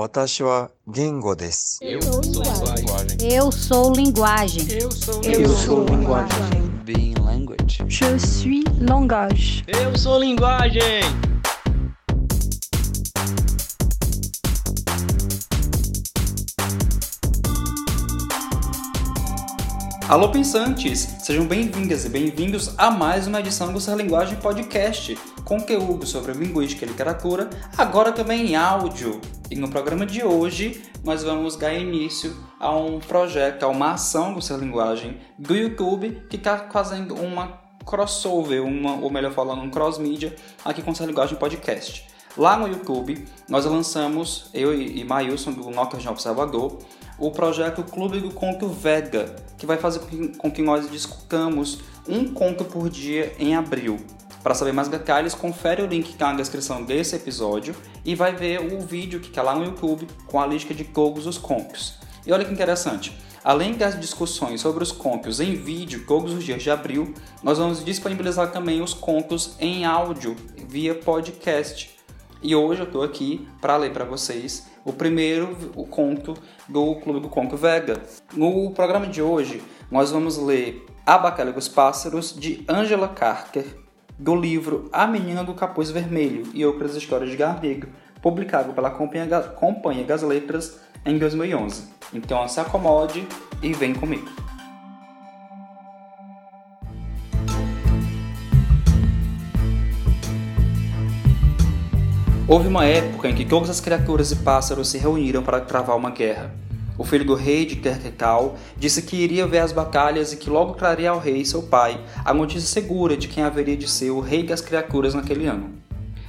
私は言語です。 Eu sou linguagem. Eu sou linguagem. Eu sou Eu sou linguagem. Being language. Je suis langage. Eu sou linguagem. Alô pensantes, sejam bem-vindas e bem-vindos a mais uma edição do Ser Linguagem Podcast, conteúdo sobre linguística e literatura, agora também em áudio. E no programa de hoje nós vamos dar início a um projeto, a uma ação do Ser Linguagem do YouTube que está fazendo uma crossover, uma, ou melhor falando, um cross-mídia aqui com o Ser Linguagem Podcast. Lá no YouTube, nós lançamos, eu e Mailson do Notas de Observador, o projeto Clube do Conto Vega, que vai fazer com que nós discutamos um conto por dia em abril. Para saber mais detalhes, confere o link que está na descrição desse episódio e vai ver o vídeo que está lá no YouTube com a lista de todos os contos. E olha que interessante, além das discussões sobre os contos em vídeo todos os dias de abril, nós vamos disponibilizar também os contos em áudio via podcast. E hoje eu estou aqui para ler para vocês o primeiro o conto do Clube do Conto Vega. No programa de hoje, nós vamos ler A Bacalha dos Pássaros, de Angela Carter, do livro A Menina do Capuz Vermelho e Outras Histórias de Garnego, publicado pela Companhia das Letras em 2011. Então se acomode e vem comigo. Houve uma época em que todas as criaturas e pássaros se reuniram para travar uma guerra. O filho do rei de Kerkekal disse que iria ver as batalhas e que logo traria ao rei, seu pai, a notícia segura de quem haveria de ser o rei das criaturas naquele ano.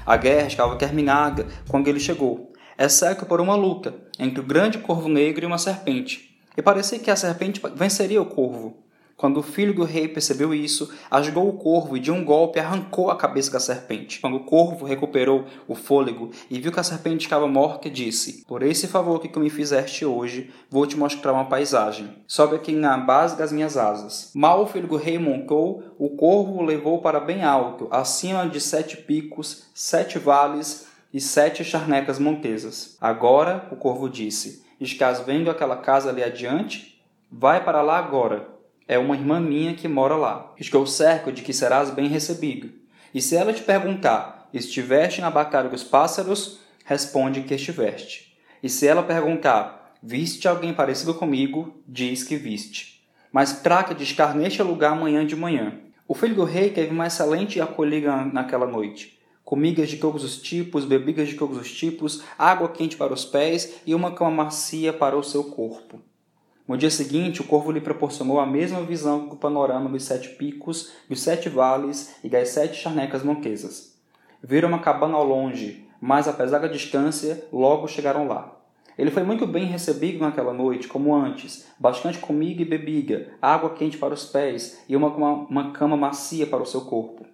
A guerra estava terminada quando ele chegou, exceto por uma luta entre o grande corvo negro e uma serpente. E parecia que a serpente venceria o corvo. Quando o filho do rei percebeu isso, ajudou o corvo e de um golpe arrancou a cabeça da serpente. Quando o corvo recuperou o fôlego e viu que a serpente estava morta, disse: Por esse favor que me fizeste hoje, vou te mostrar uma paisagem. Sobe aqui na base das minhas asas. Mal o filho do rei montou, o corvo o levou para bem alto, acima de sete picos, sete vales e sete charnecas montesas. Agora, o corvo disse: Estás vendo aquela casa ali adiante? Vai para lá agora é uma irmã minha que mora lá. Estou certo de que serás bem recebido. E se ela te perguntar, estiveste na bacalha dos pássaros, responde que estiveste. E se ela perguntar, viste alguém parecido comigo, diz que viste. Mas trata de estar neste lugar amanhã de manhã. O filho do rei teve uma excelente acolhida naquela noite. Comidas de todos os tipos, bebidas de todos os tipos, água quente para os pés e uma cama macia para o seu corpo. No dia seguinte, o corvo lhe proporcionou a mesma visão do panorama dos sete picos, dos sete vales e das sete charnecas monquesas. Viram uma cabana ao longe, mas apesar da distância, logo chegaram lá. Ele foi muito bem recebido naquela noite, como antes, bastante comida e bebida, água quente para os pés e uma, uma, uma cama macia para o seu corpo.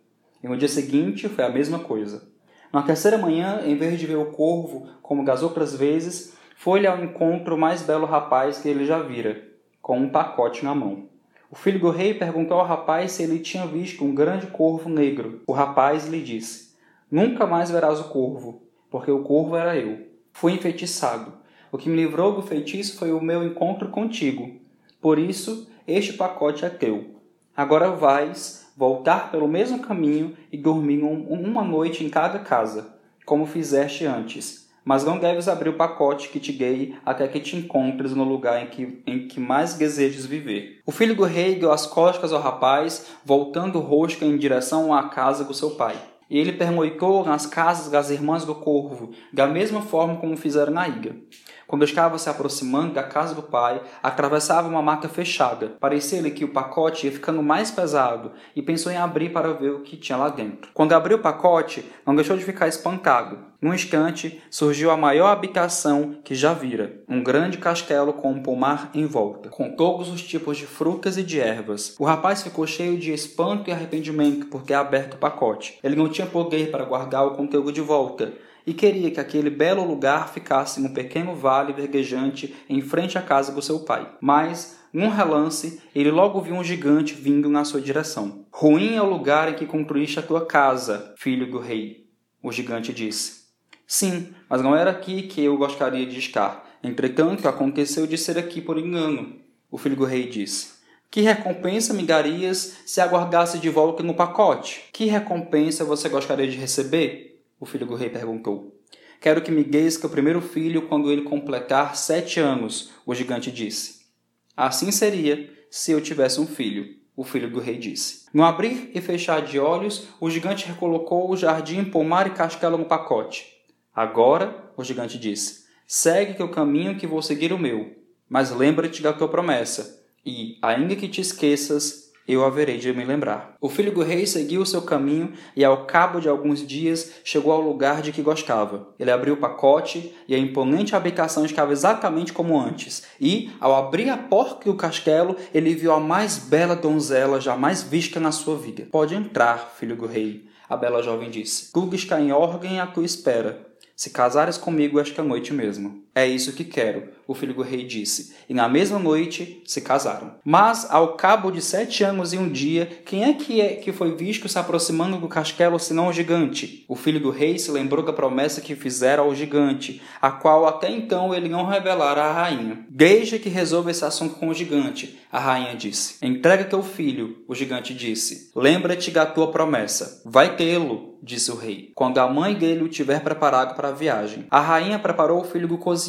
E no dia seguinte foi a mesma coisa. Na terceira manhã, em vez de ver o corvo, como das outras vezes, foi-lhe ao encontro o mais belo rapaz que ele já vira, com um pacote na mão. O filho do rei perguntou ao rapaz se ele tinha visto um grande corvo negro. O rapaz lhe disse: Nunca mais verás o corvo, porque o corvo era eu. Fui enfeitiçado. O que me livrou do feitiço foi o meu encontro contigo. Por isso, este pacote é teu. Agora vais voltar pelo mesmo caminho e dormir uma noite em cada casa, como fizeste antes mas não deves abrir o pacote que te dei até que te encontres no lugar em que, em que mais desejes viver. O filho do rei deu as costas ao rapaz, voltando o rosto em direção à casa do seu pai. E ele pernoitou nas casas das irmãs do corvo, da mesma forma como fizeram na ilha. Quando estava se aproximando da casa do pai, atravessava uma mata fechada. Parecia-lhe que o pacote ia ficando mais pesado e pensou em abrir para ver o que tinha lá dentro. Quando abriu o pacote, não deixou de ficar espantado. Num instante, surgiu a maior habitação que já vira, um grande castelo com um pomar em volta, com todos os tipos de frutas e de ervas. O rapaz ficou cheio de espanto e arrependimento por ter aberto o pacote. Ele não tinha poder para guardar o conteúdo de volta, e queria que aquele belo lugar ficasse num pequeno vale verguejante em frente à casa do seu pai. Mas, num relance, ele logo viu um gigante vindo na sua direção. Ruim é o lugar em que construíste a tua casa, filho do rei, o gigante disse. Sim, mas não era aqui que eu gostaria de estar. Entretanto, aconteceu de ser aqui por engano. O filho do rei disse. Que recompensa me darias se aguardasse de volta no pacote? Que recompensa você gostaria de receber? O filho do rei perguntou. Quero que me gueis o primeiro filho quando ele completar sete anos, o gigante disse. Assim seria se eu tivesse um filho, o filho do rei disse. No abrir e fechar de olhos, o gigante recolocou o jardim, pomar e castelo no pacote. Agora, o gigante disse, segue o caminho que vou seguir o meu, mas lembra-te da tua promessa, e, ainda que te esqueças, eu haverei de me lembrar. O filho do rei seguiu o seu caminho e, ao cabo de alguns dias, chegou ao lugar de que gostava. Ele abriu o pacote e a imponente habitação estava exatamente como antes. E, ao abrir a porta do castelo, ele viu a mais bela donzela jamais vista na sua vida. Pode entrar, filho do rei, a bela jovem disse. Tudo está em ordem à tua espera. Se casares comigo esta noite mesmo. É isso que quero, o filho do rei disse. E na mesma noite se casaram. Mas, ao cabo de sete anos e um dia, quem é que, é que foi visto se aproximando do castelo senão o gigante? O filho do rei se lembrou da promessa que fizera ao gigante, a qual até então ele não revelara à rainha. Deixa que resolva esse assunto com o gigante, a rainha disse. Entrega teu filho, o gigante disse. Lembra-te da tua promessa. Vai tê-lo, disse o rei, quando a mãe dele o tiver preparado para a viagem. A rainha preparou o filho do cozinheiro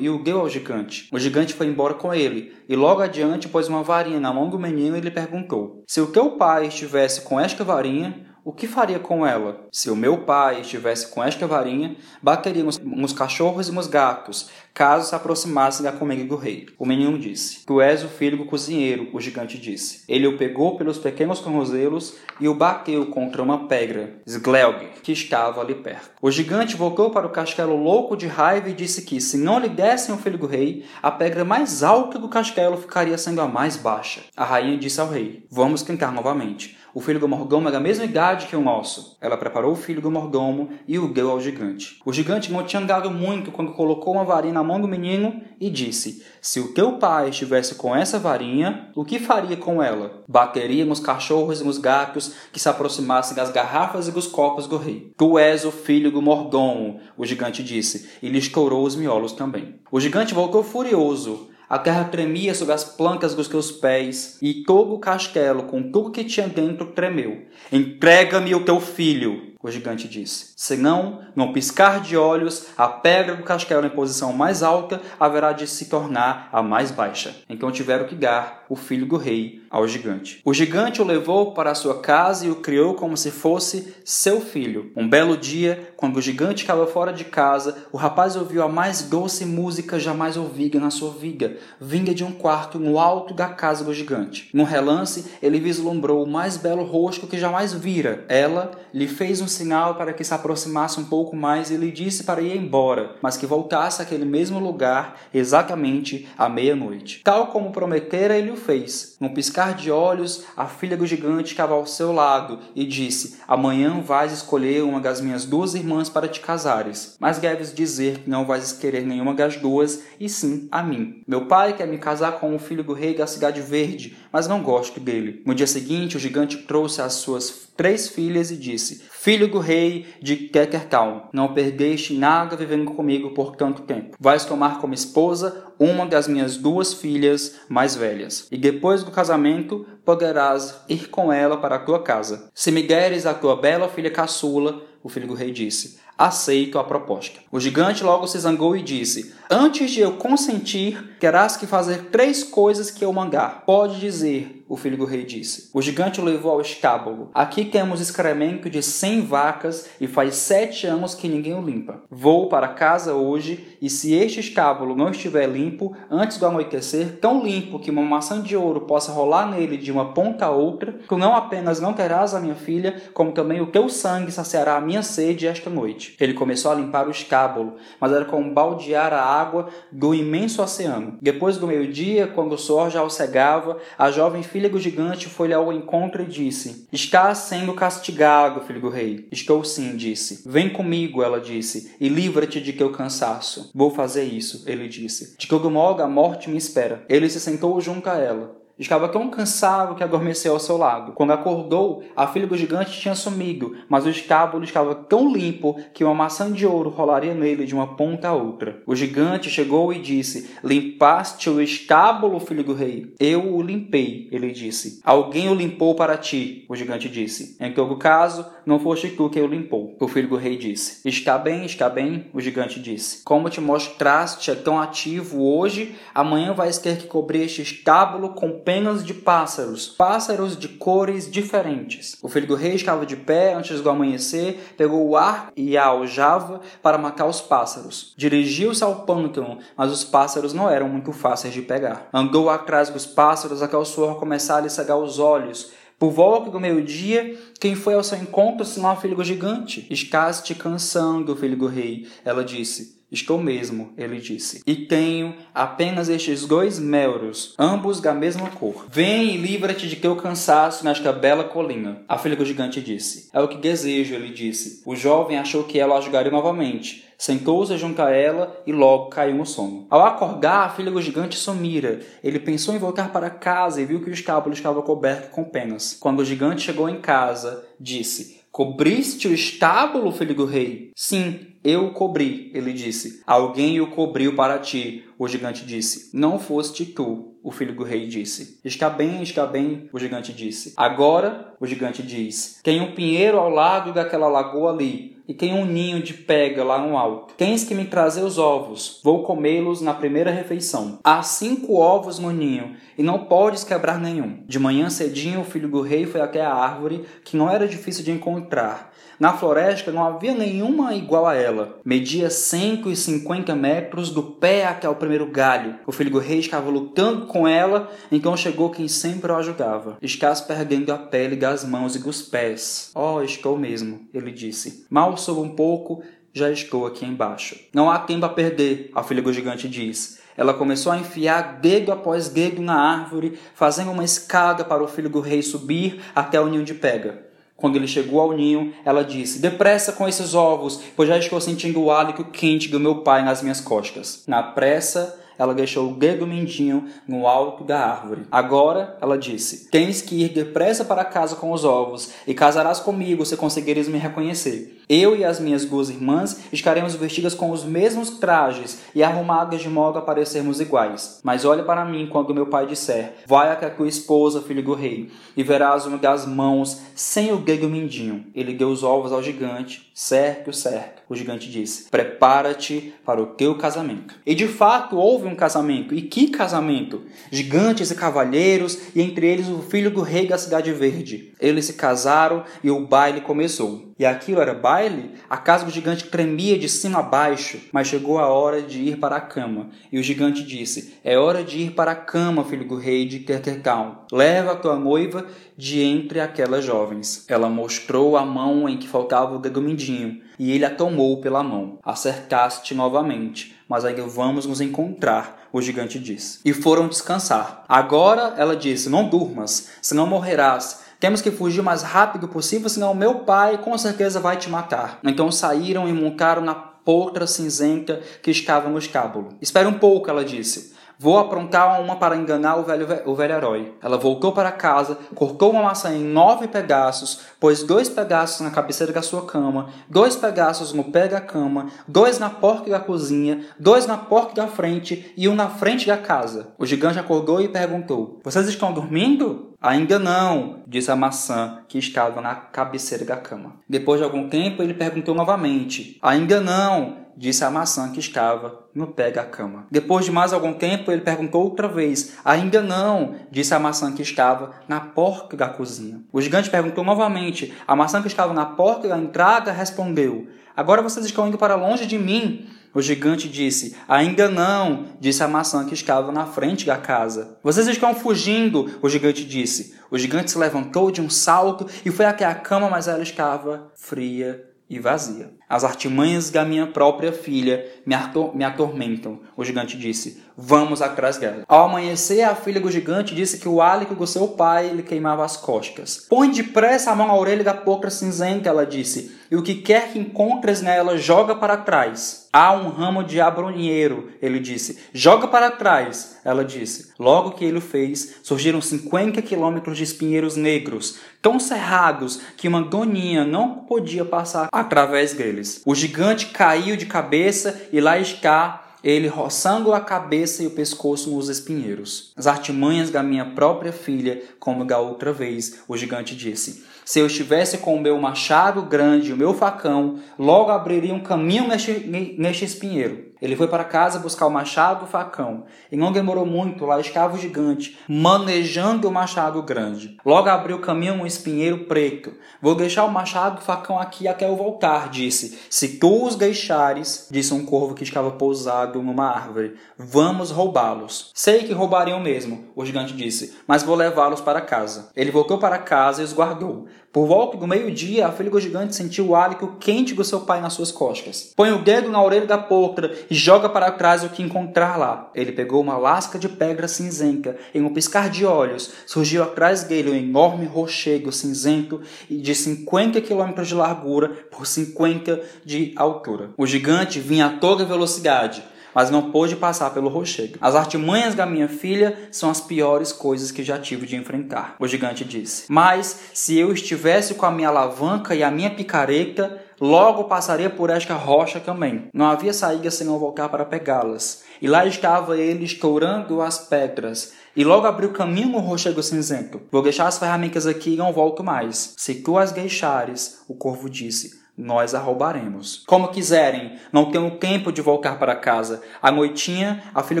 e o deu ao gigante. O gigante foi embora com ele, e logo adiante pôs uma varinha na mão do menino e lhe perguntou: Se o teu pai estivesse com esta varinha, o que faria com ela? Se o meu pai estivesse com esta varinha, bateria nos, cachorros e nos gatos, caso se aproximassem da comida do rei. O menino disse: Tu és o filho do cozinheiro, o gigante disse. Ele o pegou pelos pequenos tornozelos e o bateu contra uma pedra, Sglelg, que estava ali perto. O gigante voltou para o castelo louco de raiva e disse que, se não lhe dessem o filho do rei, a pedra mais alta do castelo ficaria sendo a mais baixa. A rainha disse ao rei: Vamos tentar novamente. O filho do mordomo era da mesma idade que o nosso. Ela preparou o filho do mordomo e o deu ao gigante. O gigante não tinha andado muito quando colocou uma varinha na mão do menino e disse: Se o teu pai estivesse com essa varinha, o que faria com ela? Bateria nos cachorros e nos gatos que se aproximassem das garrafas e dos copos do rei. Tu és o filho do mordomo, o gigante disse, e lhe estourou os miolos também. O gigante voltou furioso a terra tremia sob as plancas dos teus pés, e todo o castelo, com tudo que tinha dentro, tremeu. Entrega-me o teu filho, o gigante disse. Senão, num piscar de olhos, a pedra do castelo em posição mais alta haverá de se tornar a mais baixa. Então tiveram que dar o filho do rei ao gigante. O gigante o levou para sua casa e o criou como se fosse seu filho. Um belo dia, quando o gigante estava fora de casa, o rapaz ouviu a mais doce música jamais ouvida na sua vida, vinda de um quarto no alto da casa do gigante. Num relance, ele vislumbrou o mais belo rosto que jamais vira. Ela lhe fez um sinal para que se aproximasse um pouco mais e lhe disse para ir embora, mas que voltasse àquele mesmo lugar exatamente à meia-noite. Tal como prometera, ele o fez. Num piscar de olhos, a filha do gigante estava ao seu lado e disse: Amanhã vais escolher uma das minhas duas irmãs para te casares. Mas deves dizer que não vais querer nenhuma das duas, e sim a mim. Meu pai quer me casar com o filho do rei da Cidade Verde, mas não gosto dele. No dia seguinte, o gigante trouxe as suas três filhas e disse: Filho do rei de Kekertown, não perdeste nada vivendo comigo por tanto tempo. Vais tomar como esposa uma das minhas duas filhas mais velhas, e depois do casamento poderás ir com ela para a tua casa. Se me deres a tua bela filha caçula, o filho do rei disse, aceito a proposta. O gigante logo se zangou e disse: Antes de eu consentir, terás que fazer três coisas que eu mandar. Pode dizer, o filho do rei disse. O gigante o levou ao estábulo. Aqui temos excremento de cem vacas e faz sete anos que ninguém o limpa. Vou para casa hoje e se este estábulo não estiver limpo antes do anoitecer, tão limpo que uma maçã de ouro possa rolar nele de uma ponta a outra, tu não apenas não terás a minha filha, como também o teu sangue saciará a minha sede esta noite. Ele começou a limpar o estábulo, mas era como baldear a água do imenso oceano. Depois do meio-dia, quando o sol já o cegava, a jovem filha do gigante foi-lhe ao encontro e disse: Está sendo castigado, filho do rei. Estou sim, disse. Vem comigo, ela disse, e livra-te de teu cansaço. Vou fazer isso, ele disse. De todo modo, a morte me espera. Ele se sentou junto a ela Estava tão cansado que adormeceu ao seu lado. Quando acordou, a filha do gigante tinha sumido, mas o estábulo estava tão limpo que uma maçã de ouro rolaria nele de uma ponta a outra. O gigante chegou e disse: Limpaste o estábulo, filho do rei? Eu o limpei, ele disse. Alguém o limpou para ti, o gigante disse. Em todo caso, não foste tu que o limpou. O filho do rei disse: Está bem, está bem, o gigante disse. Como te mostraste tão ativo hoje, amanhã vais ter que cobrir este estábulo com penas de pássaros, pássaros de cores diferentes. O filho do rei estava de pé antes do amanhecer, pegou o arco e a aljava para matar os pássaros. Dirigiu-se ao pântano, mas os pássaros não eram muito fáceis de pegar. Andou atrás dos pássaros até o suor começar a lhe cegar os olhos. Por volta do meio-dia, quem foi ao seu encontro senão a filha do gigante? Estás-te cansando, filho do rei, ela disse. Estou mesmo, ele disse. E tenho apenas estes dois melros, ambos da mesma cor. Vem e livra-te de teu cansaço nesta bela colina. A filha do gigante disse. É o que desejo, ele disse. O jovem achou que ela ajudaria novamente. Sentou-se junto a ela e logo caiu no sono. Ao acordar, a filha do gigante sumira. Ele pensou em voltar para casa e viu que o estábulo estava coberto com penas. Quando o gigante chegou em casa, disse: Cobriste o estábulo, filho do rei? Sim, eu cobri, ele disse. Alguém o cobriu para ti, o gigante disse. Não foste tu, o filho do rei disse. Está bem, está bem, o gigante disse. Agora, o gigante diz: Tem um pinheiro ao lado daquela lagoa ali, e tem um ninho de pega lá no alto. Tens que me trazer os ovos. Vou comê-los na primeira refeição. Há cinco ovos no ninho, e não podes quebrar nenhum. De manhã cedinho, o filho do rei foi até a árvore, que não era difícil de encontrar. Na floresta não havia nenhuma igual a ela. Media 150 metros do pé até o primeiro galho. O filho do rei estava lutando com ela, então chegou quem sempre o ajudava. Estás perdendo a pele das mãos e dos pés. Oh, estou mesmo, ele disse. Mal soube um pouco, já estou aqui embaixo. Não há tempo a perder, a filha do gigante diz. Ela começou a enfiar dedo após dedo na árvore, fazendo uma escada para o filho do rei subir até o ninho de pega. Quando ele chegou ao ninho, ela disse: Depressa com esses ovos, pois já estou sentindo o hálito quente do meu pai nas minhas costas. Na pressa, ela deixou o dedo mindinho no alto da árvore. Agora, ela disse: Tens que ir depressa para casa com os ovos, e casarás comigo se conseguires me reconhecer. Eu e as minhas duas irmãs estaremos vestidas com os mesmos trajes e arrumadas de modo a parecermos iguais. Mas olha para mim quando meu pai disser: Vai a tua esposa, filho do rei, e verás uma das mãos sem o dedo mindinho. Ele deu os ovos ao gigante, certo, certo. O gigante disse: Prepara-te para o teu casamento. E de fato houve um casamento. E que casamento? Gigantes e cavalheiros, e entre eles o filho do rei da Cidade Verde. Eles se casaram e o baile começou. E aquilo era baile? A casa do gigante tremia de cima a baixo, mas chegou a hora de ir para a cama. E o gigante disse: É hora de ir para a cama, filho do rei de Kerkerkaun. Leva a tua noiva de entre aquelas jovens. Ela mostrou a mão em que faltava o dedo mindinho, e ele a tomou pela mão. Acertaste novamente, mas aí vamos nos encontrar, o gigante disse. E foram descansar. Agora ela disse: Não durmas, senão morrerás. Temos que fugir o mais rápido possível, senão meu pai com certeza vai te matar. Então saíram e montaram na potra cinzenta que estava no estábulo. Espere um pouco, ela disse. Vou aprontar uma para enganar o velho, o velho herói. Ela voltou para casa, cortou uma maçã em nove pedaços, pôs dois pedaços na cabeceira da sua cama, dois pedaços no pé da cama, dois na porta da cozinha, dois na porta da frente e um na frente da casa. O gigante acordou e perguntou: Vocês estão dormindo? Ainda não, disse a maçã que estava na cabeceira da cama. Depois de algum tempo, ele perguntou novamente. Ainda não, disse a maçã que estava no pé da cama. Depois de mais algum tempo, ele perguntou outra vez. Ainda não, disse a maçã que estava na porta da cozinha. O gigante perguntou novamente. A maçã que estava na porta da entrada respondeu: Agora vocês estão indo para longe de mim. O gigante disse: Ainda não, disse a maçã que estava na frente da casa. Vocês estão fugindo, o gigante disse. O gigante se levantou de um salto e foi até a cama, mas ela estava fria e vazia. As artimanhas da minha própria filha me, ator me atormentam, o gigante disse. Vamos atrás dela. Ao amanhecer, a filha do gigante disse que o hálito do seu pai lhe queimava as costas. Põe depressa a mão à orelha da porca cinzenta, ela disse, e o que quer que encontres nela, joga para trás. Há um ramo de abronheiro, ele disse. Joga para trás, ela disse. Logo que ele o fez, surgiram 50 quilômetros de espinheiros negros, tão cerrados que uma doninha não podia passar através deles. O gigante caiu de cabeça e lá está ele roçando a cabeça e o pescoço nos espinheiros. As artimanhas da minha própria filha, como da outra vez, o gigante disse. Se eu estivesse com o meu machado grande e o meu facão, logo abriria um caminho neste, neste espinheiro. Ele foi para casa buscar o machado e o facão. E não demorou muito, lá estava o gigante, manejando o machado grande. Logo abriu caminho um espinheiro preto. Vou deixar o machado e o facão aqui até eu voltar, disse. Se tu os deixares, disse um corvo que estava pousado numa árvore, vamos roubá-los. Sei que roubariam mesmo, o gigante disse, mas vou levá-los para casa. Ele voltou para casa e os guardou. Por volta do meio-dia, a filha do gigante sentiu o hálito quente do seu pai nas suas costas. Põe o dedo na orelha da porca e joga para trás o que encontrar lá. Ele pegou uma lasca de pedra cinzenta. Em um piscar de olhos, surgiu atrás dele um enorme rochedo cinzento de 50 km de largura por 50 de altura. O gigante vinha a toda velocidade mas não pôde passar pelo rochedo. As artimanhas da minha filha são as piores coisas que já tive de enfrentar, o gigante disse. Mas se eu estivesse com a minha alavanca e a minha picareta, logo passaria por esta rocha também. Não havia saída senão voltar para pegá-las. E lá estava ele estourando as pedras, e logo abriu caminho no rochedo cinzento. Vou deixar as ferramentas aqui e não volto mais. Se tu as deixares, o corvo disse, nós a roubaremos. Como quiserem, não tenho tempo de voltar para casa. À noitinha, a filha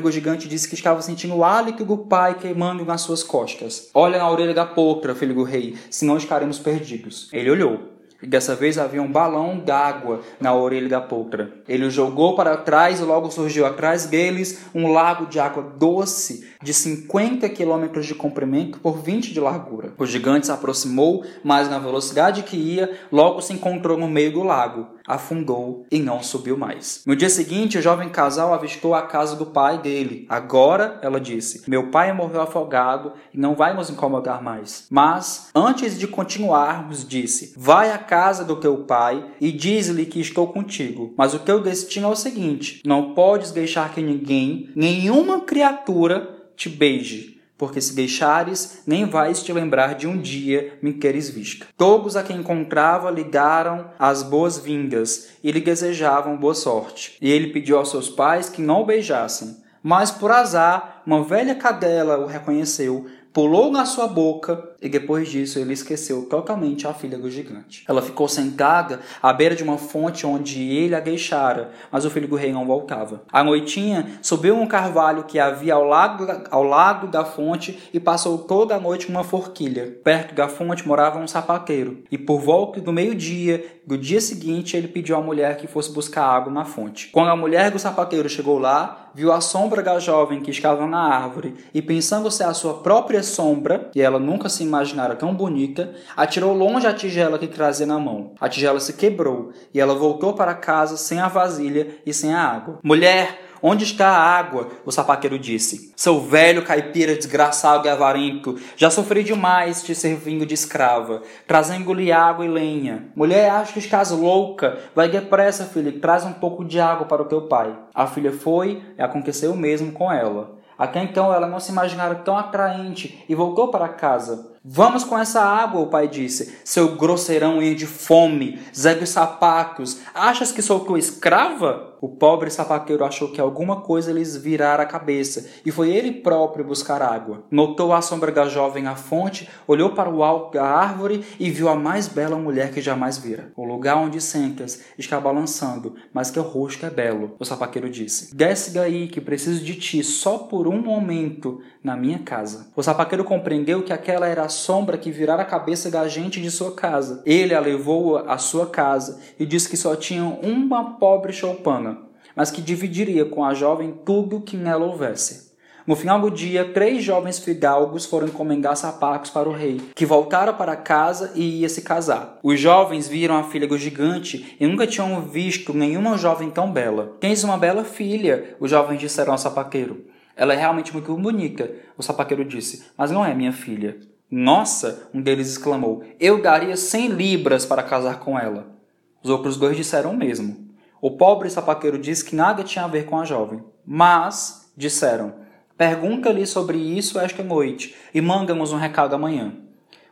do gigante disse que estava sentindo o hálito do pai queimando nas suas costas. Olha na orelha da potra, filho do rei, senão estaremos perdidos. Ele olhou. Dessa vez havia um balão d'água na orelha da poltra. Ele o jogou para trás e logo surgiu atrás deles um lago de água doce de 50 quilômetros de comprimento por 20 de largura. O gigante se aproximou, mas na velocidade que ia, logo se encontrou no meio do lago, afundou e não subiu mais. No dia seguinte, o jovem casal avistou a casa do pai dele. Agora, ela disse, meu pai morreu afogado e não vai nos incomodar mais. Mas, antes de continuarmos, disse, vai à casa do teu pai e diz-lhe que estou contigo. Mas o teu destino é o seguinte, não podes deixar que ninguém, nenhuma criatura, te beije, porque se deixares, nem vais te lembrar de um dia me queres vista. Todos a quem encontrava ligaram as boas-vindas e lhe desejavam boa sorte. E ele pediu aos seus pais que não o beijassem. Mas por azar, uma velha cadela o reconheceu, pulou na sua boca e depois disso ele esqueceu totalmente a filha do gigante. Ela ficou sentada à beira de uma fonte onde ele a deixara, mas o filho do rei não voltava. À noitinha, subiu um carvalho que havia ao lado, ao lado da fonte e passou toda a noite numa forquilha. Perto da fonte morava um sapateiro, e por volta do meio-dia do dia seguinte ele pediu à mulher que fosse buscar água na fonte. Quando a mulher do sapateiro chegou lá, viu a sombra da jovem que estava na árvore e pensando ser a sua própria sombra, e ela nunca se imaginara tão bonita, atirou longe a tigela que trazia na mão. A tigela se quebrou e ela voltou para casa sem a vasilha e sem a água. Mulher, Onde está a água? O sapateiro disse. Seu velho caipira desgraçado e avarento, já sofri demais te servindo de escrava, trazendo-lhe água e lenha. Mulher, acho que estás louca. Vai depressa, filha, traz um pouco de água para o teu pai. A filha foi e aconteceu o mesmo com ela. Até então ela não se imaginara tão atraente e voltou para casa. Vamos com essa água, o pai disse. Seu grosseirão ia de fome, zegue os sapatos. Achas que sou tua escrava? O pobre sapateiro achou que alguma coisa lhes virara a cabeça e foi ele próprio buscar água. Notou a sombra da jovem à fonte, olhou para o alto da árvore e viu a mais bela mulher que jamais vira. O lugar onde sentas está balançando, mas que o rosto é belo, o sapateiro disse. Desce daí que preciso de ti só por um momento na minha casa. O sapateiro compreendeu que aquela era a sombra que virara a cabeça da gente de sua casa. Ele a levou à sua casa e disse que só tinha uma pobre choupana mas que dividiria com a jovem tudo que nela houvesse. No final do dia, três jovens fidalgos foram encomendar sapacos para o rei, que voltaram para casa e ia se casar. Os jovens viram a filha do gigante e nunca tinham visto nenhuma jovem tão bela. Tens uma bela filha, os jovens disseram ao sapaqueiro. Ela é realmente muito bonita, o sapaqueiro disse, mas não é minha filha. Nossa, um deles exclamou, eu daria cem libras para casar com ela. Os outros dois disseram o mesmo. O pobre sapaqueiro disse que nada tinha a ver com a jovem. Mas, disseram, pergunta-lhe sobre isso esta noite e manda-nos um recado amanhã.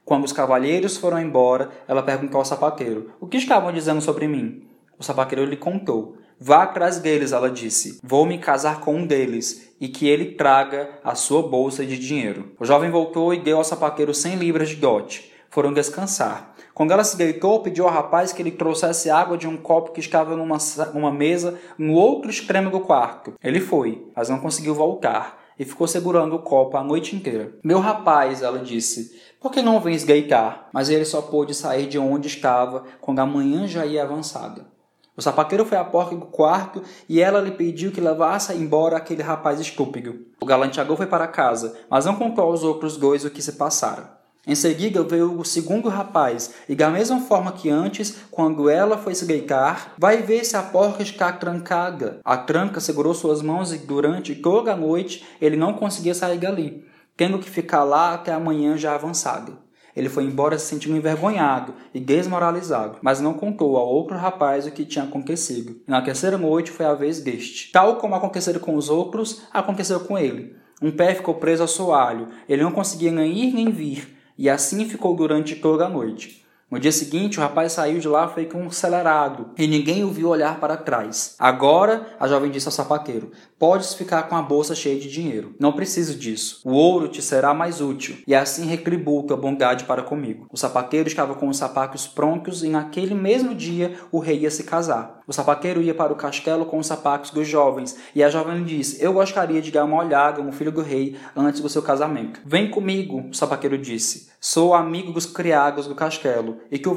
Quando os cavalheiros foram embora, ela perguntou ao sapaqueiro: O que estavam dizendo sobre mim? O sapaqueiro lhe contou. Vá atrás deles, ela disse. Vou me casar com um deles e que ele traga a sua bolsa de dinheiro. O jovem voltou e deu ao sapaqueiro cem libras de dote. Foram descansar. Quando ela se deitou, pediu ao rapaz que ele trouxesse água de um copo que estava numa, numa mesa no outro extremo do quarto. Ele foi, mas não conseguiu voltar e ficou segurando o copo a noite inteira. Meu rapaz, ela disse, por que não vens deitar? Mas ele só pôde sair de onde estava quando a manhã já ia avançada. O sapateiro foi à porta do quarto e ela lhe pediu que levasse embora aquele rapaz estúpido. O galanteador foi para casa, mas não contou aos outros dois o que se passara. Em seguida veio o segundo rapaz, e da mesma forma que antes, quando ela foi se deitar, vai ver se a porta está trancada. A tranca segurou suas mãos e durante toda a noite ele não conseguia sair dali, tendo que ficar lá até a manhã já avançada. Ele foi embora se sentindo envergonhado e desmoralizado, mas não contou ao outro rapaz o que tinha acontecido. Na terceira noite foi a vez deste. Tal como aconteceu com os outros, aconteceu com ele. Um pé ficou preso ao soalho, ele não conseguia nem ir nem vir, e assim ficou durante toda a noite. No dia seguinte, o rapaz saiu de lá feito um acelerado e ninguém o viu olhar para trás. Agora, a jovem disse ao sapateiro: Podes ficar com a bolsa cheia de dinheiro. Não preciso disso. O ouro te será mais útil, e assim retribuo tua bondade para comigo. O sapateiro estava com os sapatos prontos e naquele mesmo dia o rei ia se casar. O sapateiro ia para o castelo com os sapatos dos jovens, e a jovem disse: Eu gostaria de dar uma olhada no filho do rei antes do seu casamento. Vem comigo, o sapateiro disse. Sou amigo dos criados do castelo, e que o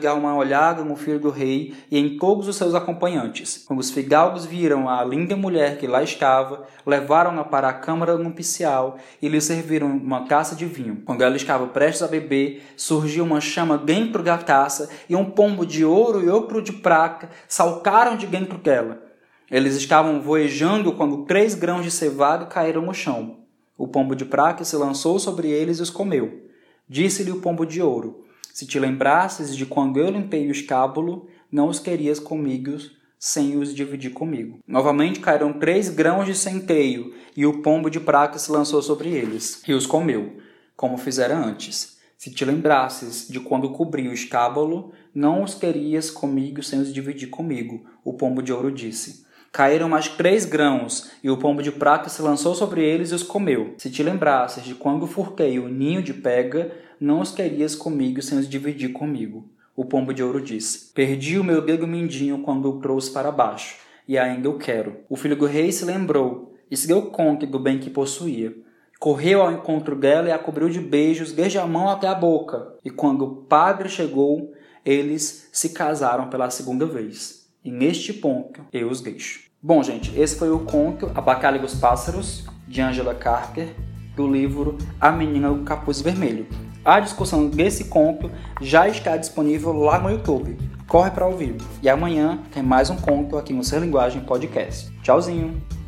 dar uma olhada no filho do rei e em todos os seus acompanhantes. Quando os fidalgos viram a linda mulher que lá estava, levaram-na para a câmara nupcial e lhe serviram uma taça de vinho. Quando ela estava prestes a beber, surgiu uma chama dentro da taça e um pombo de ouro e outro de prata saltaram de dentro dela. Eles estavam voejando quando três grãos de cevada caíram no chão. O pombo de prata se lançou sobre eles e os comeu. Disse-lhe o pombo de ouro: Se te lembrasses de quando eu limpei o escábulo, não os querias comigo sem os dividir comigo. Novamente caíram três grãos de centeio, e o pombo de prata se lançou sobre eles, e os comeu, como fizera antes. Se te lembrasses de quando cobri o escábulo, não os querias comigo sem os dividir comigo, o pombo de ouro disse. Caíram mais três grãos, e o pombo de prata se lançou sobre eles e os comeu. Se te lembrasses de quando furquei o ninho de pega, não os querias comigo sem os dividir comigo. O pombo de ouro disse: Perdi o meu dedo mindinho quando o trouxe para baixo, e ainda o quero. O filho do rei se lembrou e se deu conta do bem que possuía. Correu ao encontro dela e a cobriu de beijos desde a mão até a boca. E quando o padre chegou, eles se casaram pela segunda vez. E neste ponto eu os deixo. Bom, gente, esse foi o conto Abacalho dos Pássaros, de Angela Carter, do livro A Menina do Capuz Vermelho. A discussão desse conto já está disponível lá no YouTube. Corre para ouvir. E amanhã tem mais um conto aqui no Ser Linguagem Podcast. Tchauzinho!